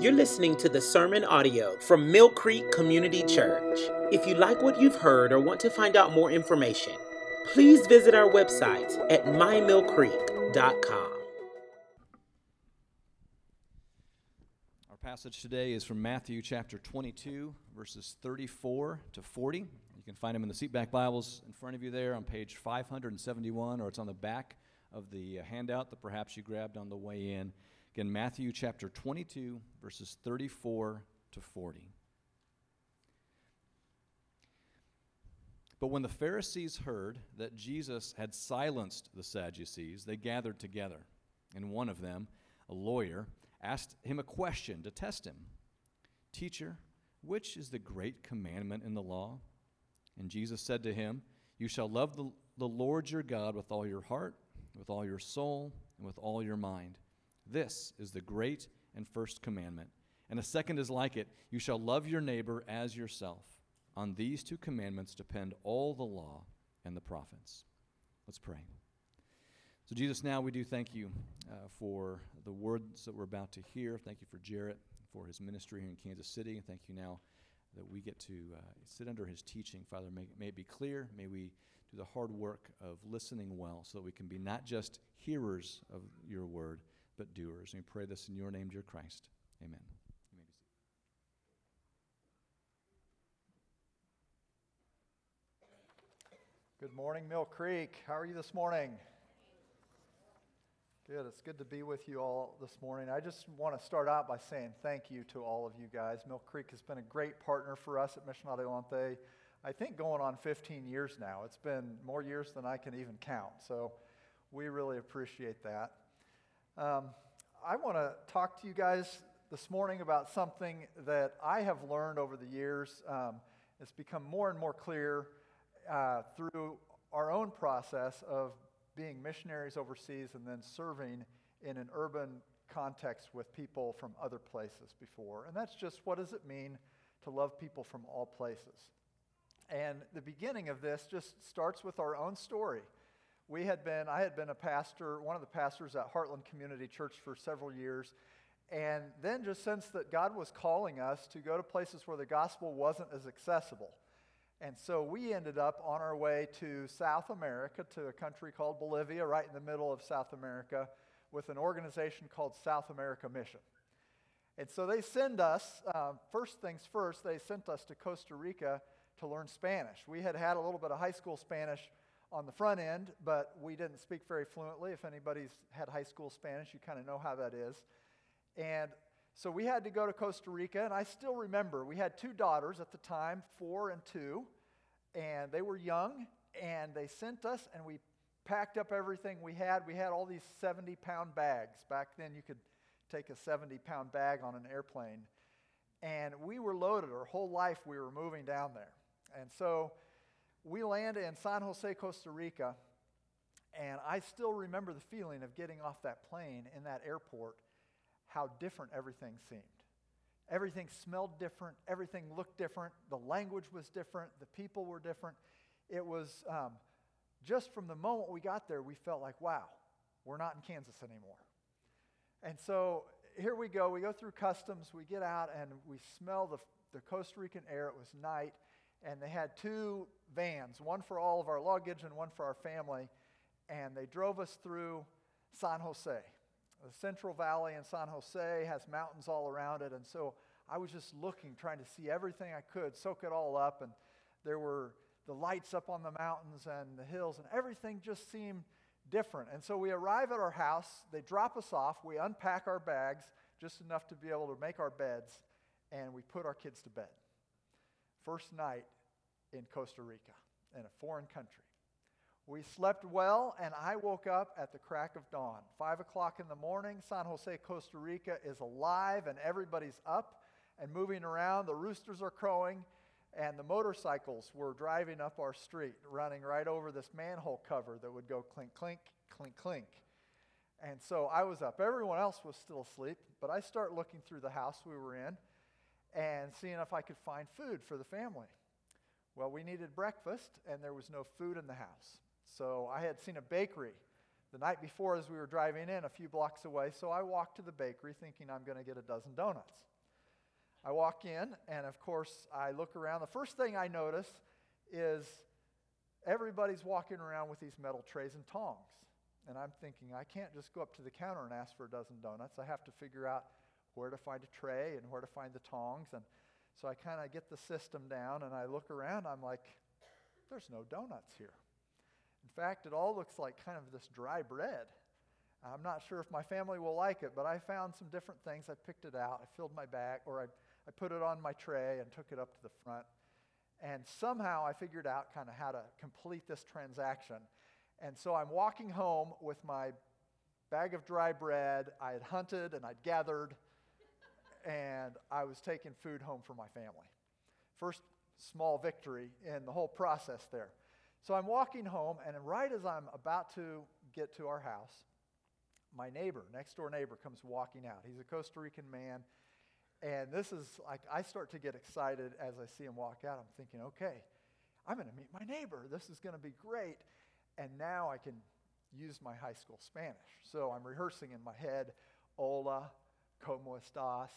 You're listening to the sermon audio from Mill Creek Community Church. If you like what you've heard or want to find out more information, please visit our website at mymillcreek.com. Our passage today is from Matthew chapter 22, verses 34 to 40. You can find them in the seatback Bibles in front of you there on page 571, or it's on the back of the handout that perhaps you grabbed on the way in. Again, Matthew chapter 22, verses 34 to 40. But when the Pharisees heard that Jesus had silenced the Sadducees, they gathered together. And one of them, a lawyer, asked him a question to test him Teacher, which is the great commandment in the law? And Jesus said to him, You shall love the, the Lord your God with all your heart, with all your soul, and with all your mind. This is the great and first commandment. And a second is like it You shall love your neighbor as yourself. On these two commandments depend all the law and the prophets. Let's pray. So, Jesus, now we do thank you uh, for the words that we're about to hear. Thank you for Jarrett, for his ministry here in Kansas City. And thank you now that we get to uh, sit under his teaching. Father, may, may it be clear. May we do the hard work of listening well so that we can be not just hearers of your word, but doers. And we pray this in your name, dear Christ. Amen. Good morning, Mill Creek. How are you this morning? Good. It's good to be with you all this morning. I just want to start out by saying thank you to all of you guys. Mill Creek has been a great partner for us at Mission Adelante. I think going on 15 years now. It's been more years than I can even count. So we really appreciate that. Um, I want to talk to you guys this morning about something that I have learned over the years. Um, it's become more and more clear uh, through our own process of being missionaries overseas and then serving in an urban context with people from other places before. And that's just what does it mean to love people from all places? And the beginning of this just starts with our own story. We had been, I had been a pastor, one of the pastors at Heartland Community Church for several years, and then just sensed that God was calling us to go to places where the gospel wasn't as accessible. And so we ended up on our way to South America, to a country called Bolivia, right in the middle of South America, with an organization called South America Mission. And so they send us, uh, first things first, they sent us to Costa Rica to learn Spanish. We had had a little bit of high school Spanish on the front end, but we didn't speak very fluently. If anybody's had high school Spanish, you kind of know how that is. And so we had to go to Costa Rica, and I still remember we had two daughters at the time, four and two, and they were young, and they sent us, and we packed up everything we had. We had all these 70 pound bags. Back then, you could take a 70 pound bag on an airplane. And we were loaded. Our whole life, we were moving down there. And so we landed in San Jose, Costa Rica, and I still remember the feeling of getting off that plane in that airport how different everything seemed. Everything smelled different, everything looked different, the language was different, the people were different. It was um, just from the moment we got there, we felt like, wow, we're not in Kansas anymore. And so here we go. We go through customs, we get out, and we smell the, the Costa Rican air. It was night, and they had two vans, one for all of our luggage and one for our family, and they drove us through San Jose. The Central Valley in San Jose has mountains all around it. And so I was just looking, trying to see everything I could, soak it all up. And there were the lights up on the mountains and the hills, and everything just seemed different. And so we arrive at our house, they drop us off, we unpack our bags just enough to be able to make our beds, and we put our kids to bed. First night in Costa Rica, in a foreign country. We slept well, and I woke up at the crack of dawn. Five o'clock in the morning, San Jose, Costa Rica is alive, and everybody's up and moving around. The roosters are crowing, and the motorcycles were driving up our street, running right over this manhole cover that would go clink, clink, clink, clink. And so I was up. Everyone else was still asleep, but I start looking through the house we were in and seeing if I could find food for the family. Well, we needed breakfast, and there was no food in the house. So I had seen a bakery the night before, as we were driving in a few blocks away, so I walked to the bakery thinking I'm going to get a dozen donuts. I walk in, and of course, I look around. The first thing I notice is everybody's walking around with these metal trays and tongs. And I'm thinking, I can't just go up to the counter and ask for a dozen donuts. I have to figure out where to find a tray and where to find the tongs. And so I kind of get the system down and I look around. I'm like, there's no donuts here. In fact, it all looks like kind of this dry bread. I'm not sure if my family will like it, but I found some different things. I picked it out. I filled my bag, or I, I put it on my tray and took it up to the front. And somehow I figured out kind of how to complete this transaction. And so I'm walking home with my bag of dry bread. I had hunted and I'd gathered, and I was taking food home for my family. First small victory in the whole process there. So I'm walking home, and right as I'm about to get to our house, my neighbor, next door neighbor, comes walking out. He's a Costa Rican man. And this is like, I start to get excited as I see him walk out. I'm thinking, okay, I'm going to meet my neighbor. This is going to be great. And now I can use my high school Spanish. So I'm rehearsing in my head, hola, como estás,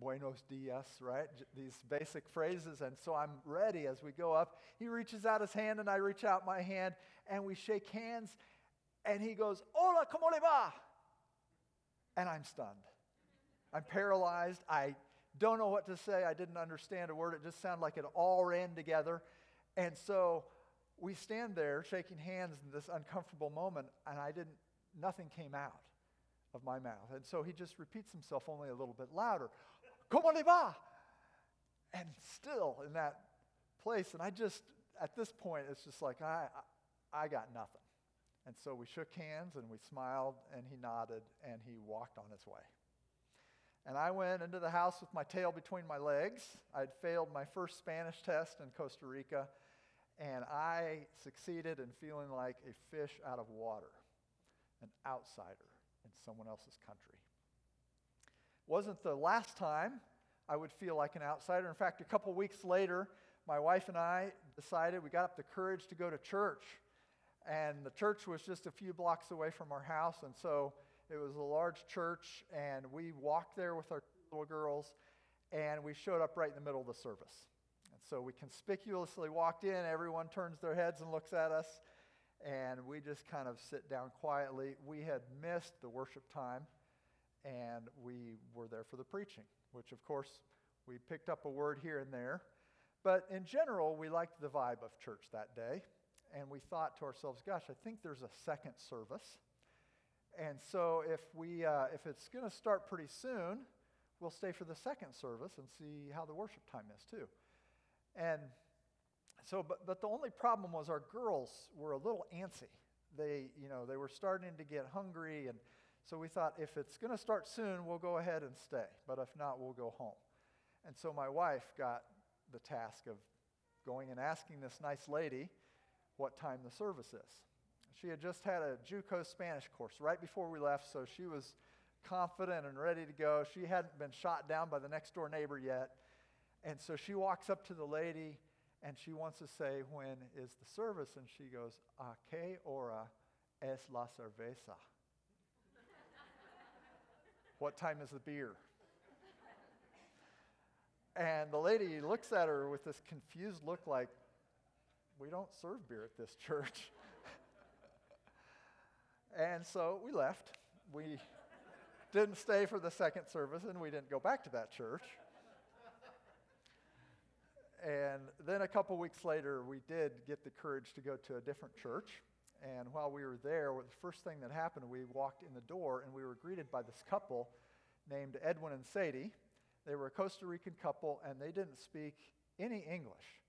buenos dias, right? These basic phrases. And so I'm ready as we go up. He reaches out his hand and I reach out my hand and we shake hands. And he goes, hola, como le va? And I'm stunned. I'm paralyzed. I don't know what to say. I didn't understand a word. It just sounded like it all ran together. And so we stand there shaking hands in this uncomfortable moment, and I didn't, nothing came out of my mouth. And so he just repeats himself only a little bit louder. ¿Cómo le va? And still in that place, and I just, at this point, it's just like, I, I, I got nothing. And so we shook hands and we smiled, and he nodded, and he walked on his way. And I went into the house with my tail between my legs. I'd failed my first Spanish test in Costa Rica, and I succeeded in feeling like a fish out of water, an outsider in someone else's country It wasn't the last time I would feel like an outsider. In fact, a couple weeks later, my wife and I decided we got up the courage to go to church. And the church was just a few blocks away from our house. And so it was a large church. And we walked there with our little girls. And we showed up right in the middle of the service. And so we conspicuously walked in. Everyone turns their heads and looks at us. And we just kind of sit down quietly. We had missed the worship time and we were there for the preaching, which of course we picked up a word here and there. But in general, we liked the vibe of church that day, and we thought to ourselves, gosh, I think there's a second service. And so if, we, uh, if it's going to start pretty soon, we'll stay for the second service and see how the worship time is too. And so, but, but the only problem was our girls were a little antsy. They, you know, they were starting to get hungry and so we thought if it's going to start soon, we'll go ahead and stay. But if not, we'll go home. And so my wife got the task of going and asking this nice lady what time the service is. She had just had a JUCO Spanish course right before we left, so she was confident and ready to go. She hadn't been shot down by the next door neighbor yet. And so she walks up to the lady and she wants to say, When is the service? And she goes, A qué hora es la cerveza? What time is the beer? And the lady looks at her with this confused look like, We don't serve beer at this church. and so we left. We didn't stay for the second service, and we didn't go back to that church. And then a couple weeks later, we did get the courage to go to a different church. And while we were there, the first thing that happened, we walked in the door and we were greeted by this couple named Edwin and Sadie. They were a Costa Rican couple and they didn't speak any English.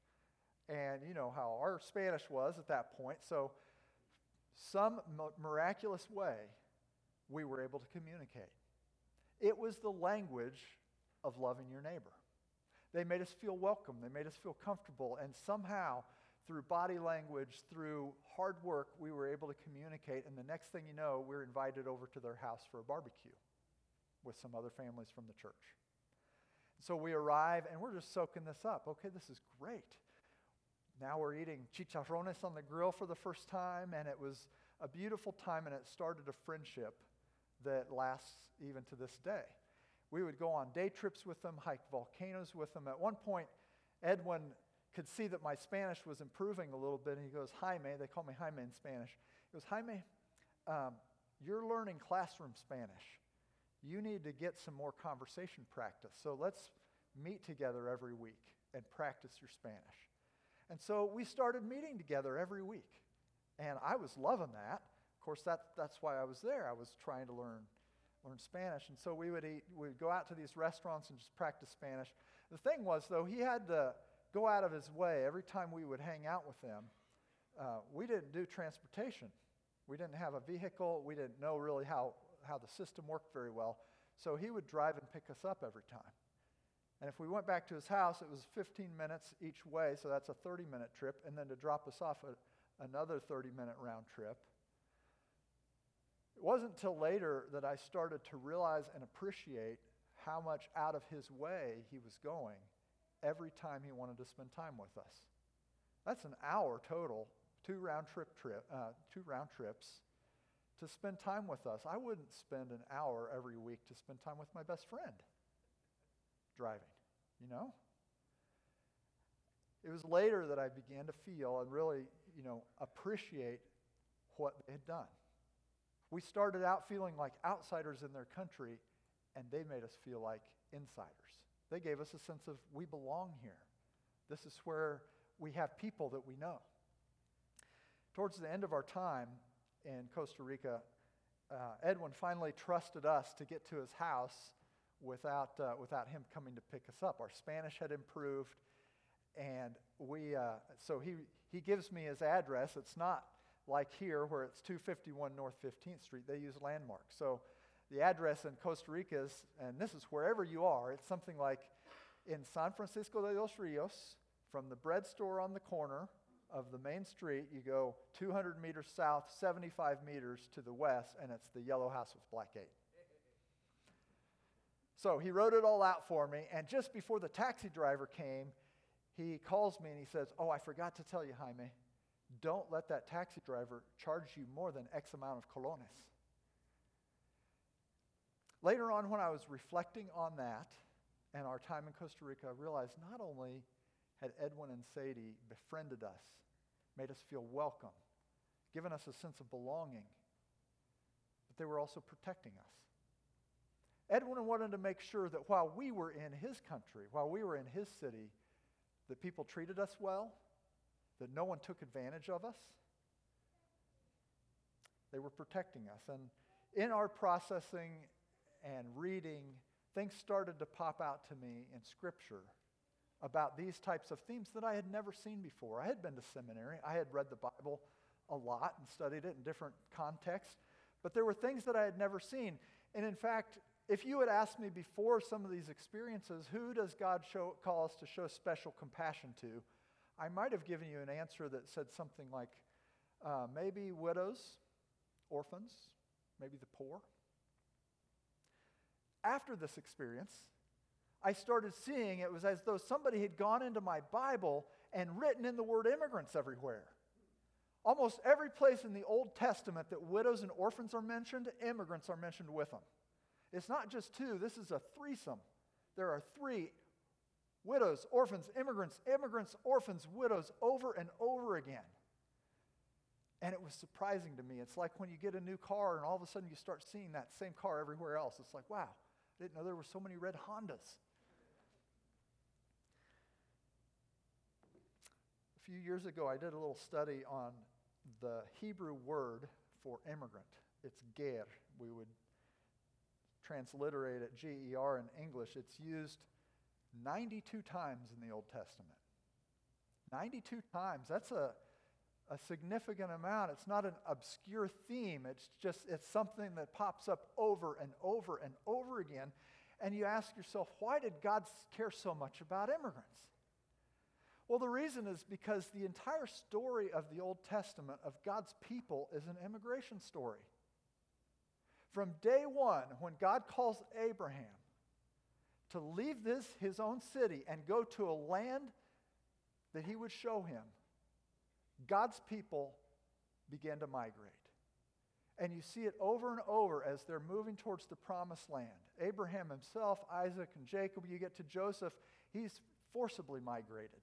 And you know how our Spanish was at that point. So, some miraculous way, we were able to communicate. It was the language of loving your neighbor. They made us feel welcome, they made us feel comfortable, and somehow through body language, through hard work, we were able to communicate. And the next thing you know, we're invited over to their house for a barbecue with some other families from the church. So we arrive and we're just soaking this up. Okay, this is great. Now we're eating chicharrones on the grill for the first time, and it was a beautiful time, and it started a friendship that lasts even to this day. We would go on day trips with them, hike volcanoes with them. At one point, Edwin could see that my Spanish was improving a little bit, and he goes, Jaime, they call me Jaime in Spanish. He goes, Jaime, um, you're learning classroom Spanish. You need to get some more conversation practice. So let's meet together every week and practice your Spanish. And so we started meeting together every week. And I was loving that. Of course, that, that's why I was there. I was trying to learn, learn Spanish. And so we would eat, we would go out to these restaurants and just practice Spanish. The thing was, though, he had to go out of his way every time we would hang out with them. Uh, we didn't do transportation. We didn't have a vehicle. We didn't know really how, how the system worked very well. So he would drive and pick us up every time. And if we went back to his house, it was 15 minutes each way, so that's a 30 minute trip. And then to drop us off a, another 30 minute round trip. It wasn't until later that I started to realize and appreciate how much out of his way he was going every time he wanted to spend time with us. That's an hour total, two round trip trip, uh, two round trips to spend time with us. I wouldn't spend an hour every week to spend time with my best friend driving, you know? It was later that I began to feel and really, you know, appreciate what they had done. We started out feeling like outsiders in their country, and they made us feel like insiders. They gave us a sense of we belong here. This is where we have people that we know. Towards the end of our time in Costa Rica, uh, Edwin finally trusted us to get to his house without, uh, without him coming to pick us up. Our Spanish had improved, and we, uh, so he, he gives me his address. It's not like here where it's 251 North 15th Street. They use landmarks. So the address in Costa Rica is, and this is wherever you are, it's something like in San Francisco de Dos Rios, from the bread store on the corner of the main street, you go 200 meters south, 75 meters to the west, and it's the yellow house with black gate. So he wrote it all out for me, and just before the taxi driver came, he calls me and he says, Oh, I forgot to tell you, Jaime, don't let that taxi driver charge you more than X amount of colones. Later on, when I was reflecting on that and our time in Costa Rica, I realized not only had Edwin and Sadie befriended us, made us feel welcome, given us a sense of belonging, but they were also protecting us. Edwin wanted to make sure that while we were in his country, while we were in his city, that people treated us well, that no one took advantage of us. They were protecting us. And in our processing and reading, things started to pop out to me in Scripture about these types of themes that I had never seen before. I had been to seminary, I had read the Bible a lot and studied it in different contexts, but there were things that I had never seen. And in fact, if you had asked me before some of these experiences, who does God show, call us to show special compassion to? I might have given you an answer that said something like uh, maybe widows, orphans, maybe the poor. After this experience, I started seeing it was as though somebody had gone into my Bible and written in the word immigrants everywhere. Almost every place in the Old Testament that widows and orphans are mentioned, immigrants are mentioned with them. It's not just two, this is a threesome. There are three widows, orphans, immigrants, immigrants, orphans, widows over and over again. And it was surprising to me. It's like when you get a new car and all of a sudden you start seeing that same car everywhere else. It's like, wow, I didn't know there were so many red Hondas. A few years ago, I did a little study on the Hebrew word for immigrant. It's ger. We would transliterate it G E R in English. It's used 92 times in the Old Testament. 92 times. That's a, a significant amount. It's not an obscure theme. It's just it's something that pops up over and over and over again. And you ask yourself, why did God care so much about immigrants? Well, the reason is because the entire story of the Old Testament of God's people is an immigration story. From day one, when God calls Abraham to leave this, his own city, and go to a land that he would show him, God's people began to migrate. And you see it over and over as they're moving towards the promised land. Abraham himself, Isaac, and Jacob, you get to Joseph, he's forcibly migrated,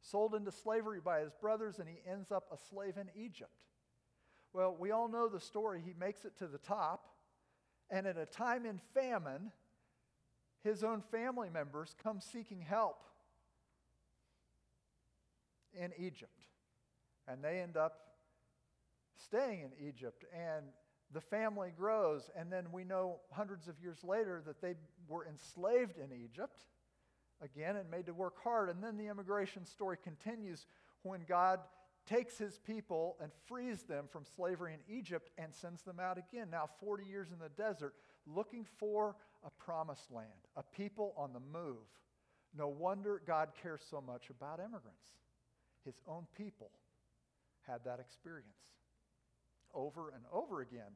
sold into slavery by his brothers, and he ends up a slave in Egypt. Well, we all know the story. He makes it to the top, and at a time in famine, his own family members come seeking help in Egypt. And they end up staying in Egypt. And the family grows. And then we know hundreds of years later that they were enslaved in Egypt again and made to work hard. And then the immigration story continues when God takes his people and frees them from slavery in Egypt and sends them out again. Now, 40 years in the desert, looking for a promised land, a people on the move. No wonder God cares so much about immigrants. His own people had that experience over and over again.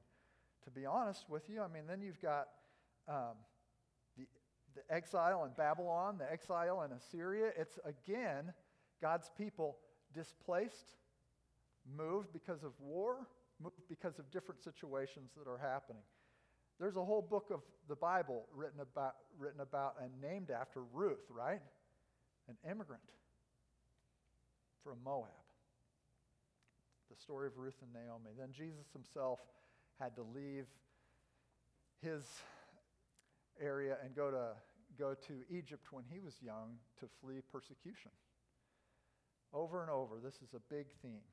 To be honest with you, I mean, then you've got um, the, the exile in Babylon, the exile in Assyria. It's again God's people displaced, moved because of war, moved because of different situations that are happening. There's a whole book of the Bible written about, written about and named after Ruth, right? An immigrant from Moab. The story of Ruth and Naomi. Then Jesus himself had to leave his area and go to, go to Egypt when he was young to flee persecution. Over and over, this is a big theme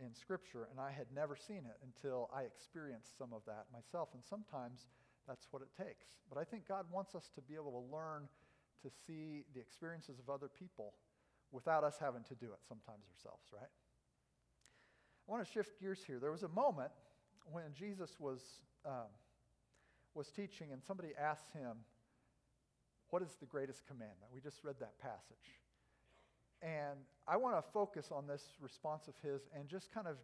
in Scripture, and I had never seen it until I experienced some of that myself. And sometimes that's what it takes. But I think God wants us to be able to learn to see the experiences of other people without us having to do it sometimes ourselves, right? I want to shift gears here. There was a moment when Jesus was, um, was teaching, and somebody asked him, What is the greatest commandment? We just read that passage. And I want to focus on this response of his and just kind of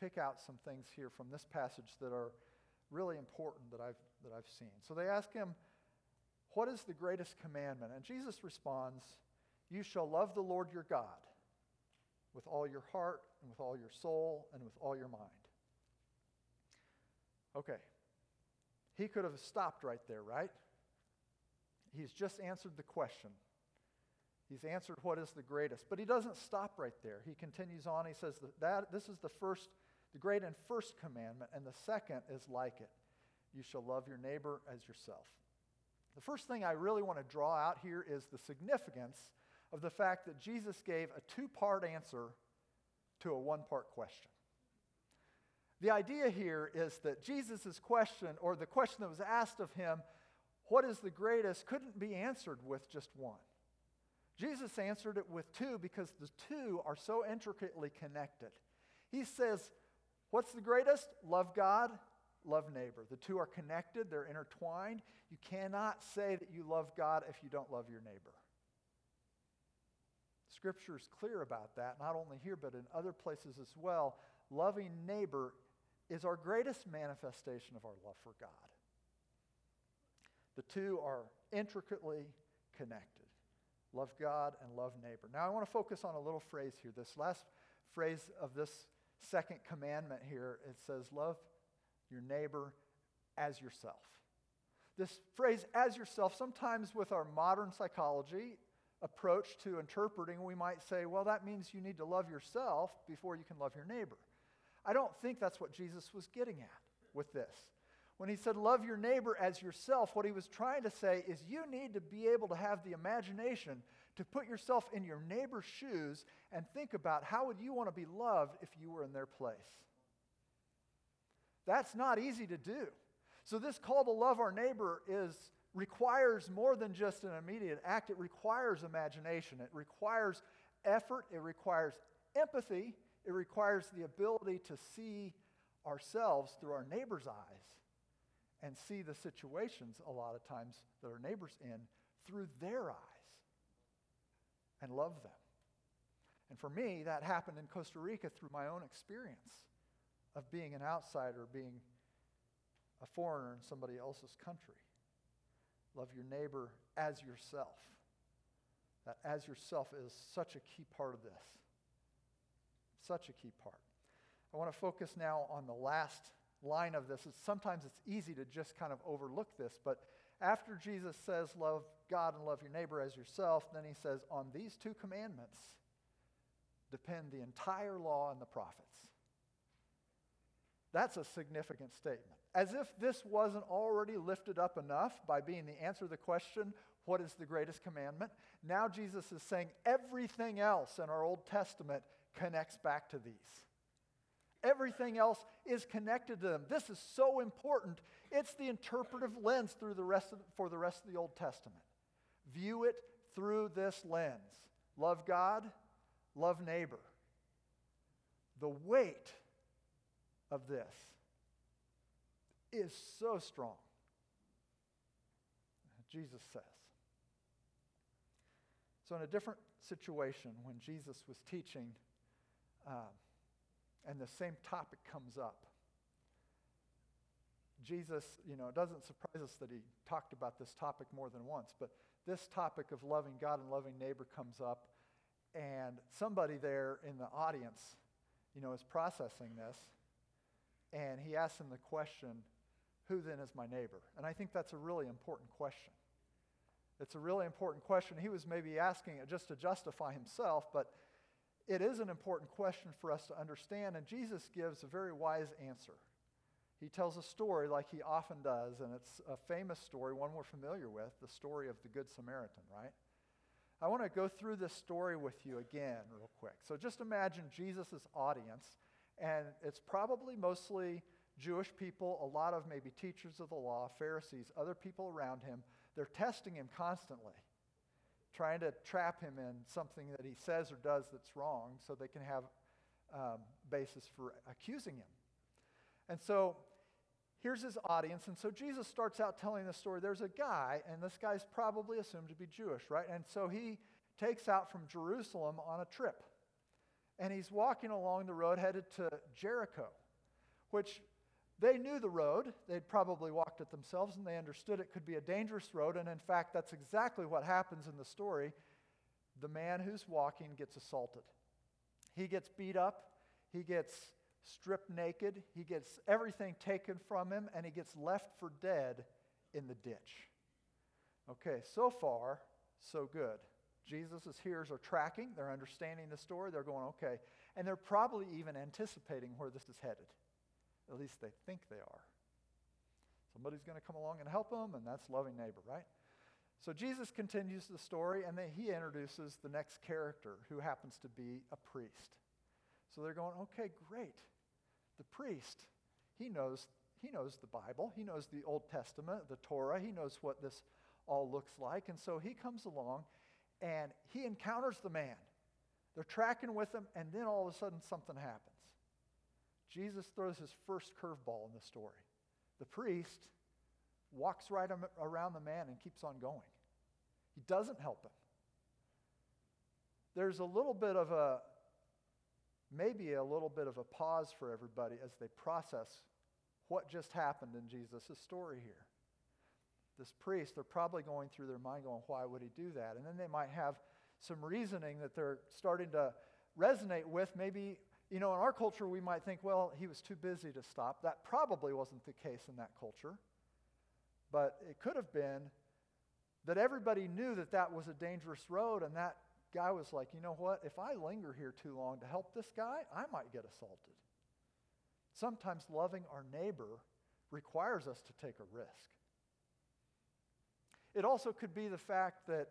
pick out some things here from this passage that are really important that I've, that I've seen. So they ask him, What is the greatest commandment? And Jesus responds, You shall love the Lord your God with all your heart, and with all your soul, and with all your mind. Okay. He could have stopped right there, right? He's just answered the question. He's answered what is the greatest. But he doesn't stop right there. He continues on. He says that, that this is the first, the great and first commandment, and the second is like it. You shall love your neighbor as yourself. The first thing I really want to draw out here is the significance of the fact that Jesus gave a two part answer to a one part question. The idea here is that Jesus' question, or the question that was asked of him, what is the greatest, couldn't be answered with just one. Jesus answered it with two because the two are so intricately connected. He says, What's the greatest? Love God, love neighbor. The two are connected, they're intertwined. You cannot say that you love God if you don't love your neighbor. Scripture is clear about that, not only here, but in other places as well. Loving neighbor is our greatest manifestation of our love for God. The two are intricately connected love God and love neighbor. Now, I want to focus on a little phrase here. This last phrase of this second commandment here it says, Love your neighbor as yourself. This phrase, as yourself, sometimes with our modern psychology, approach to interpreting, we might say, well, that means you need to love yourself before you can love your neighbor. I don't think that's what Jesus was getting at with this. When he said, love your neighbor as yourself, what he was trying to say is you need to be able to have the imagination to put yourself in your neighbor's shoes and think about how would you want to be loved if you were in their place. That's not easy to do. So this call to love our neighbor is requires more than just an immediate act, it requires imagination, it requires effort, it requires empathy, it requires the ability to see ourselves through our neighbor's eyes and see the situations a lot of times that our neighbor's in through their eyes and love them. And for me, that happened in Costa Rica through my own experience of being an outsider, being a foreigner in somebody else's country. Love your neighbor as yourself. That as yourself is such a key part of this. Such a key part. I want to focus now on the last line of this is sometimes it's easy to just kind of overlook this, but after Jesus says, Love God and love your neighbor as yourself, then he says, On these two commandments depend the entire law and the prophets. That's a significant statement. As if this wasn't already lifted up enough by being the answer to the question, What is the greatest commandment? Now Jesus is saying everything else in our Old Testament connects back to these. Everything else is connected to them. This is so important. It's the interpretive lens through the rest of, for the rest of the Old Testament. View it through this lens. Love God, love neighbor. The weight of this is so strong. Jesus says. So, in a different situation, when Jesus was teaching, uh, and the same topic comes up. Jesus, you know, it doesn't surprise us that he talked about this topic more than once, but this topic of loving God and loving neighbor comes up, and somebody there in the audience, you know, is processing this, and he asks him the question, Who then is my neighbor? And I think that's a really important question. It's a really important question. He was maybe asking it just to justify himself, but it is an important question for us to understand, and Jesus gives a very wise answer. He tells a story like he often does, and it's a famous story, one we're familiar with, the story of the Good Samaritan, right? I want to go through this story with you again, real quick. So just imagine Jesus' audience, and it's probably mostly Jewish people, a lot of maybe teachers of the law, Pharisees, other people around him. They're testing him constantly trying to trap him in something that he says or does that's wrong so they can have um, basis for accusing him. And so here's his audience. And so Jesus starts out telling the story. There's a guy, and this guy's probably assumed to be Jewish, right? And so he takes out from Jerusalem on a trip. And he's walking along the road headed to Jericho, which they knew the road. They'd probably walked it themselves and they understood it could be a dangerous road. And in fact, that's exactly what happens in the story. The man who's walking gets assaulted. He gets beat up, he gets stripped naked, he gets everything taken from him, and he gets left for dead in the ditch. Okay, so far, so good. Jesus' hearers are tracking, they're understanding the story, they're going, okay, and they're probably even anticipating where this is headed. At least they think they are. Somebody's going to come along and help them, and that's loving neighbor, right? So Jesus continues the story, and then he introduces the next character who happens to be a priest. So they're going, okay, great. The priest, he knows, he knows the Bible, he knows the Old Testament, the Torah, he knows what this all looks like. And so he comes along and he encounters the man. They're tracking with him, and then all of a sudden something happens. Jesus throws his first curveball in the story. The priest walks right around the man and keeps on going. He doesn't help him. There's a little bit of a, maybe a little bit of a pause for everybody as they process what just happened in Jesus' story here. This priest, they're probably going through their mind going, why would he do that? And then they might have some reasoning that they're starting to resonate with, maybe you know, in our culture, we might think, well, he was too busy to stop. That probably wasn't the case in that culture. But it could have been that everybody knew that that was a dangerous road, and that guy was like, you know what? If I linger here too long to help this guy, I might get assaulted. Sometimes loving our neighbor requires us to take a risk. It also could be the fact that,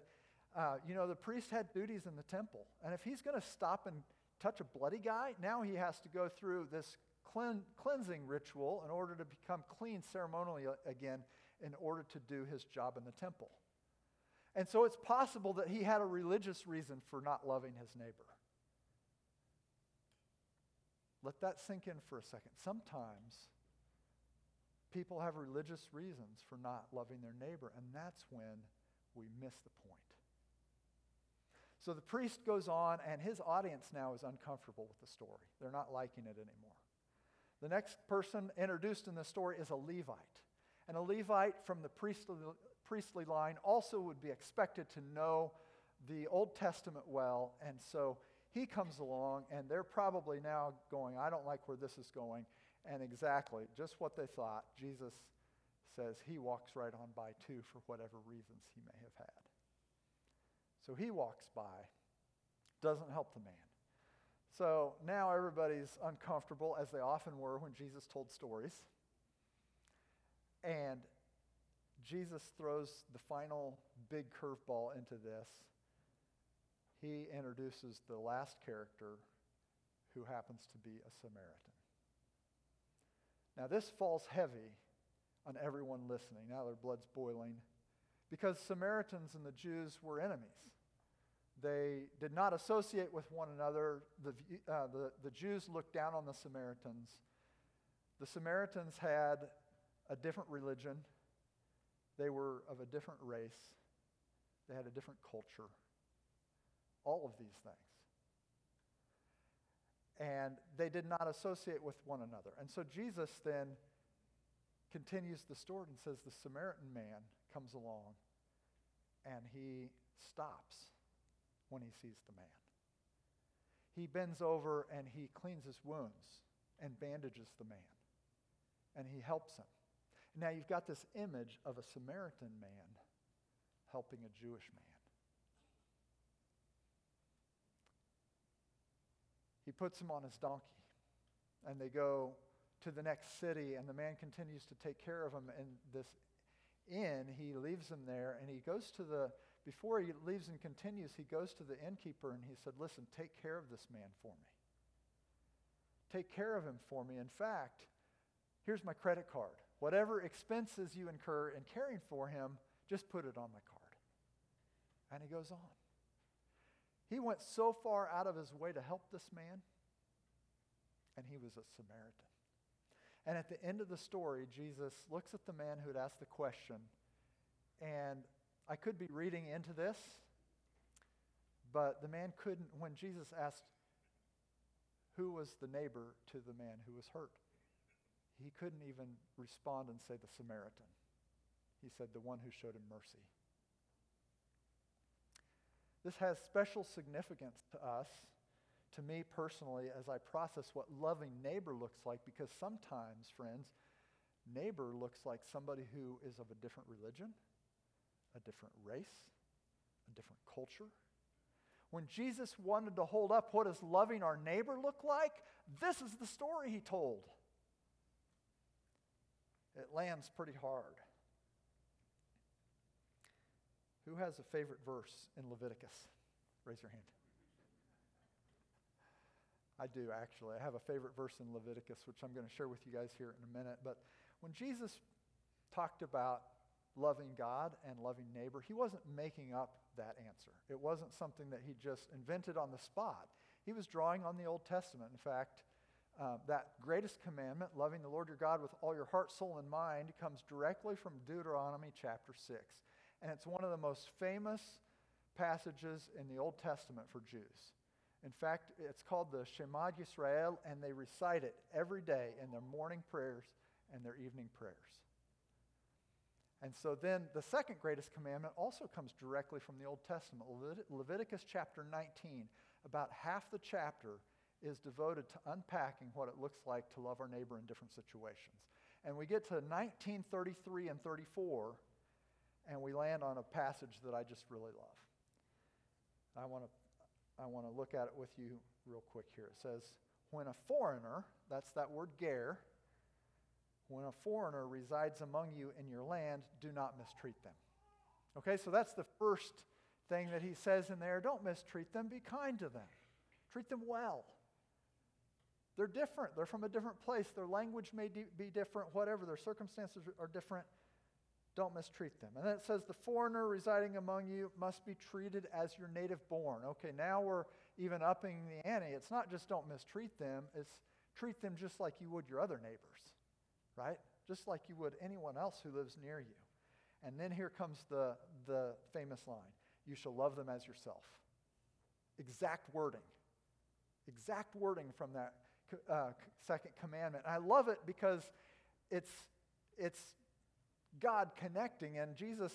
uh, you know, the priest had duties in the temple. And if he's going to stop and touch a bloody guy, now he has to go through this clean, cleansing ritual in order to become clean ceremonially again in order to do his job in the temple. And so it's possible that he had a religious reason for not loving his neighbor. Let that sink in for a second. Sometimes people have religious reasons for not loving their neighbor, and that's when we miss the point. So the priest goes on, and his audience now is uncomfortable with the story. They're not liking it anymore. The next person introduced in the story is a Levite. And a Levite from the priestly, priestly line also would be expected to know the Old Testament well. And so he comes along, and they're probably now going, I don't like where this is going. And exactly, just what they thought, Jesus says he walks right on by too for whatever reasons he may have had. So he walks by, doesn't help the man. So now everybody's uncomfortable, as they often were when Jesus told stories. And Jesus throws the final big curveball into this. He introduces the last character who happens to be a Samaritan. Now, this falls heavy on everyone listening. Now their blood's boiling because Samaritans and the Jews were enemies. They did not associate with one another. The, uh, the, the Jews looked down on the Samaritans. The Samaritans had a different religion, they were of a different race, they had a different culture. All of these things. And they did not associate with one another. And so Jesus then continues the story and says the Samaritan man comes along and he stops when he sees the man. He bends over and he cleans his wounds and bandages the man and he helps him. Now you've got this image of a Samaritan man helping a Jewish man. He puts him on his donkey and they go to the next city, and the man continues to take care of him. And this inn, he leaves him there, and he goes to the, before he leaves and continues, he goes to the innkeeper and he said, Listen, take care of this man for me. Take care of him for me. In fact, here's my credit card. Whatever expenses you incur in caring for him, just put it on my card. And he goes on. He went so far out of his way to help this man, and he was a Samaritan. And at the end of the story, Jesus looks at the man who had asked the question. And I could be reading into this, but the man couldn't, when Jesus asked who was the neighbor to the man who was hurt, he couldn't even respond and say the Samaritan. He said the one who showed him mercy. This has special significance to us to me personally as I process what loving neighbor looks like because sometimes, friends, neighbor looks like somebody who is of a different religion, a different race, a different culture. When Jesus wanted to hold up what does loving our neighbor look like, this is the story he told. It lands pretty hard. Who has a favorite verse in Leviticus? Raise your hand. I do, actually. I have a favorite verse in Leviticus, which I'm going to share with you guys here in a minute. But when Jesus talked about loving God and loving neighbor, he wasn't making up that answer. It wasn't something that he just invented on the spot. He was drawing on the Old Testament. In fact, uh, that greatest commandment, loving the Lord your God with all your heart, soul, and mind, comes directly from Deuteronomy chapter 6. And it's one of the most famous passages in the Old Testament for Jews. In fact, it's called the Shema Yisrael, and they recite it every day in their morning prayers and their evening prayers. And so then the second greatest commandment also comes directly from the Old Testament. Leviticus chapter 19, about half the chapter is devoted to unpacking what it looks like to love our neighbor in different situations. And we get to 1933 and 34, and we land on a passage that I just really love. I want to I want to look at it with you real quick here. It says, When a foreigner, that's that word ger, when a foreigner resides among you in your land, do not mistreat them. Okay, so that's the first thing that he says in there. Don't mistreat them, be kind to them, treat them well. They're different. They're from a different place. Their language may be different, whatever. Their circumstances are different. Don't mistreat them. And then it says, the foreigner residing among you must be treated as your native born. Okay, now we're even upping the ante. It's not just don't mistreat them, it's treat them just like you would your other neighbors, right? Just like you would anyone else who lives near you. And then here comes the, the famous line you shall love them as yourself. Exact wording. Exact wording from that uh, second commandment. And I love it because it's, it's God connecting. And Jesus,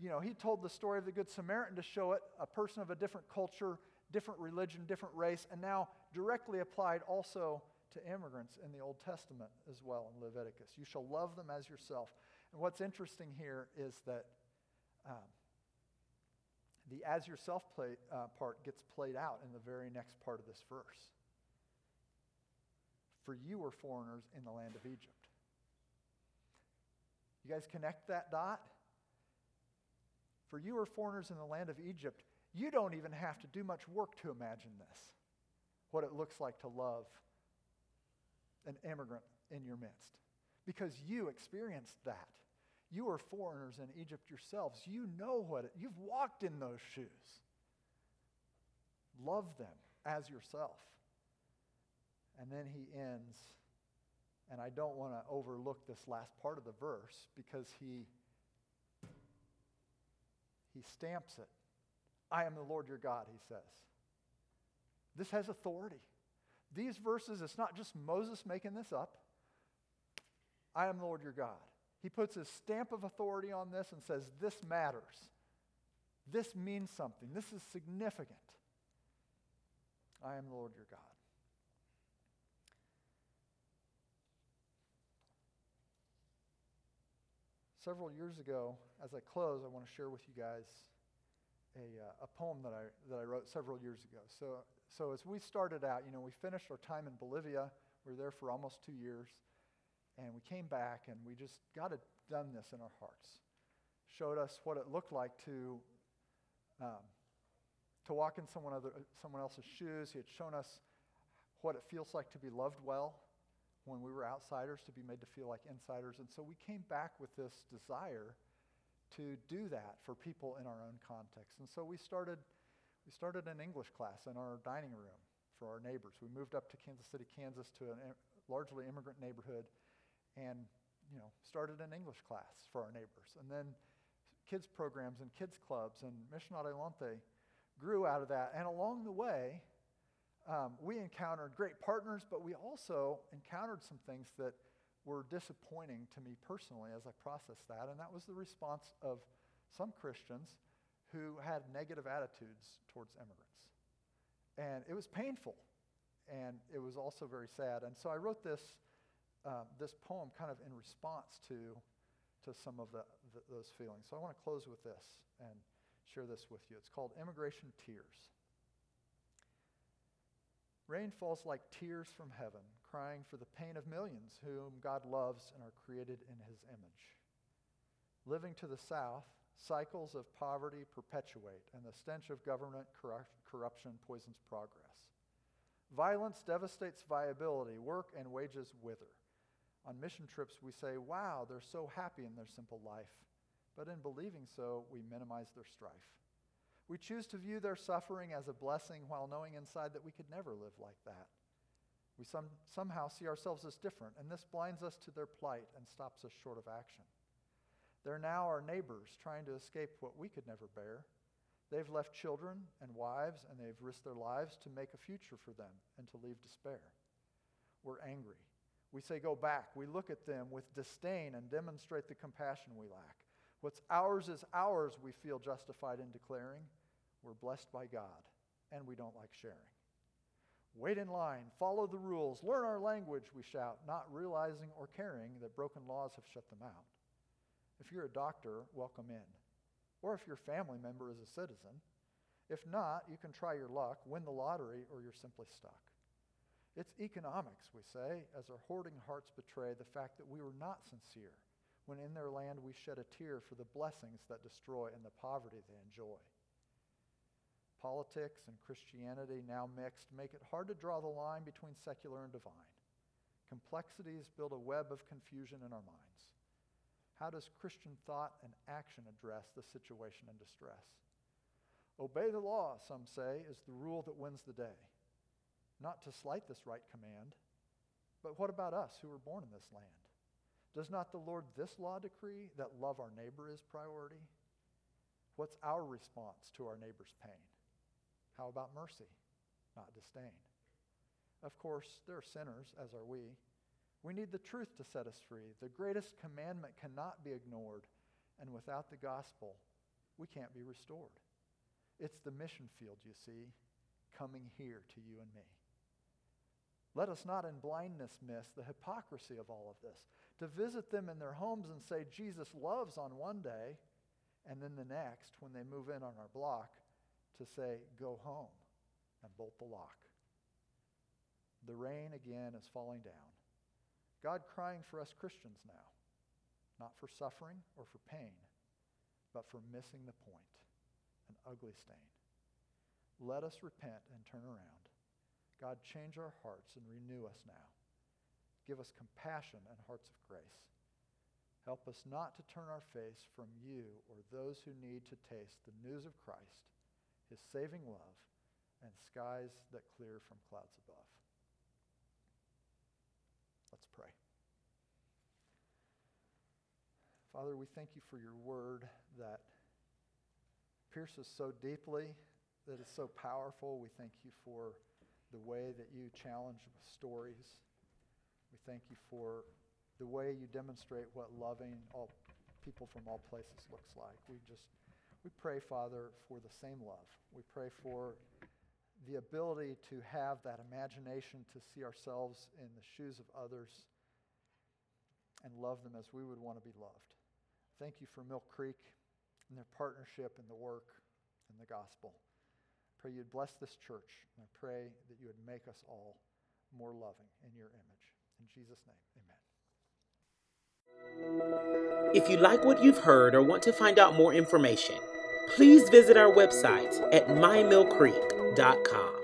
you know, he told the story of the Good Samaritan to show it a person of a different culture, different religion, different race, and now directly applied also to immigrants in the Old Testament as well in Leviticus. You shall love them as yourself. And what's interesting here is that um, the as yourself play, uh, part gets played out in the very next part of this verse. For you were foreigners in the land of Egypt. You guys connect that dot? For you were foreigners in the land of Egypt. You don't even have to do much work to imagine this, what it looks like to love an immigrant in your midst, because you experienced that. You are foreigners in Egypt yourselves. You know what it, you've walked in those shoes. Love them as yourself. And then he ends, and I don't want to overlook this last part of the verse because he he stamps it. I am the Lord your God, he says. This has authority. These verses, it's not just Moses making this up. I am the Lord your God. He puts his stamp of authority on this and says, This matters. This means something. This is significant. I am the Lord your God. Several years ago, as I close, I want to share with you guys a, uh, a poem that I, that I wrote several years ago. So, so as we started out, you know, we finished our time in Bolivia. We were there for almost two years. And we came back and we just got done this in our hearts. Showed us what it looked like to, um, to walk in someone, other, someone else's shoes. He had shown us what it feels like to be loved well when we were outsiders, to be made to feel like insiders. And so we came back with this desire to do that for people in our own context. And so we started, we started an English class in our dining room for our neighbors. We moved up to Kansas City, Kansas to a largely immigrant neighborhood and you know, started an English class for our neighbors. And then kids programs and kids clubs and Mission Adelante grew out of that. And along the way, um, we encountered great partners, but we also encountered some things that were disappointing to me personally as I processed that. And that was the response of some Christians who had negative attitudes towards immigrants. And it was painful. And it was also very sad. And so I wrote this um, this poem kind of in response to, to some of the, the, those feelings. So I want to close with this and share this with you. It's called Immigration Tears. Rain falls like tears from heaven, crying for the pain of millions whom God loves and are created in his image. Living to the south, cycles of poverty perpetuate, and the stench of government corruption poisons progress. Violence devastates viability, work and wages wither. On mission trips, we say, wow, they're so happy in their simple life. But in believing so, we minimize their strife. We choose to view their suffering as a blessing while knowing inside that we could never live like that. We some, somehow see ourselves as different, and this blinds us to their plight and stops us short of action. They're now our neighbors trying to escape what we could never bear. They've left children and wives, and they've risked their lives to make a future for them and to leave despair. We're angry. We say, Go back. We look at them with disdain and demonstrate the compassion we lack. What's ours is ours, we feel justified in declaring. We're blessed by God, and we don't like sharing. Wait in line, follow the rules, learn our language, we shout, not realizing or caring that broken laws have shut them out. If you're a doctor, welcome in. Or if your family member is a citizen. If not, you can try your luck, win the lottery, or you're simply stuck. It's economics, we say, as our hoarding hearts betray the fact that we were not sincere when in their land we shed a tear for the blessings that destroy and the poverty they enjoy. Politics and Christianity, now mixed, make it hard to draw the line between secular and divine. Complexities build a web of confusion in our minds. How does Christian thought and action address the situation in distress? Obey the law, some say, is the rule that wins the day not to slight this right command. But what about us who were born in this land? Does not the Lord this law decree that love our neighbor is priority? What's our response to our neighbor's pain? How about mercy, not disdain? Of course, there are sinners, as are we. We need the truth to set us free. The greatest commandment cannot be ignored, and without the gospel, we can't be restored. It's the mission field, you see, coming here to you and me. Let us not in blindness miss the hypocrisy of all of this. To visit them in their homes and say Jesus loves on one day, and then the next, when they move in on our block, to say go home and bolt the lock. The rain again is falling down. God crying for us Christians now, not for suffering or for pain, but for missing the point, an ugly stain. Let us repent and turn around. God, change our hearts and renew us now. Give us compassion and hearts of grace. Help us not to turn our face from you or those who need to taste the news of Christ, his saving love, and skies that clear from clouds above. Let's pray. Father, we thank you for your word that pierces so deeply, that is so powerful. We thank you for the way that you challenge with stories. We thank you for the way you demonstrate what loving all people from all places looks like. We just we pray, Father, for the same love. We pray for the ability to have that imagination to see ourselves in the shoes of others and love them as we would want to be loved. Thank you for Mill Creek and their partnership in the work in the gospel. Pray you'd bless this church, and I pray that you would make us all more loving in your image. In Jesus' name, amen. If you like what you've heard or want to find out more information, please visit our website at mymillcreek.com.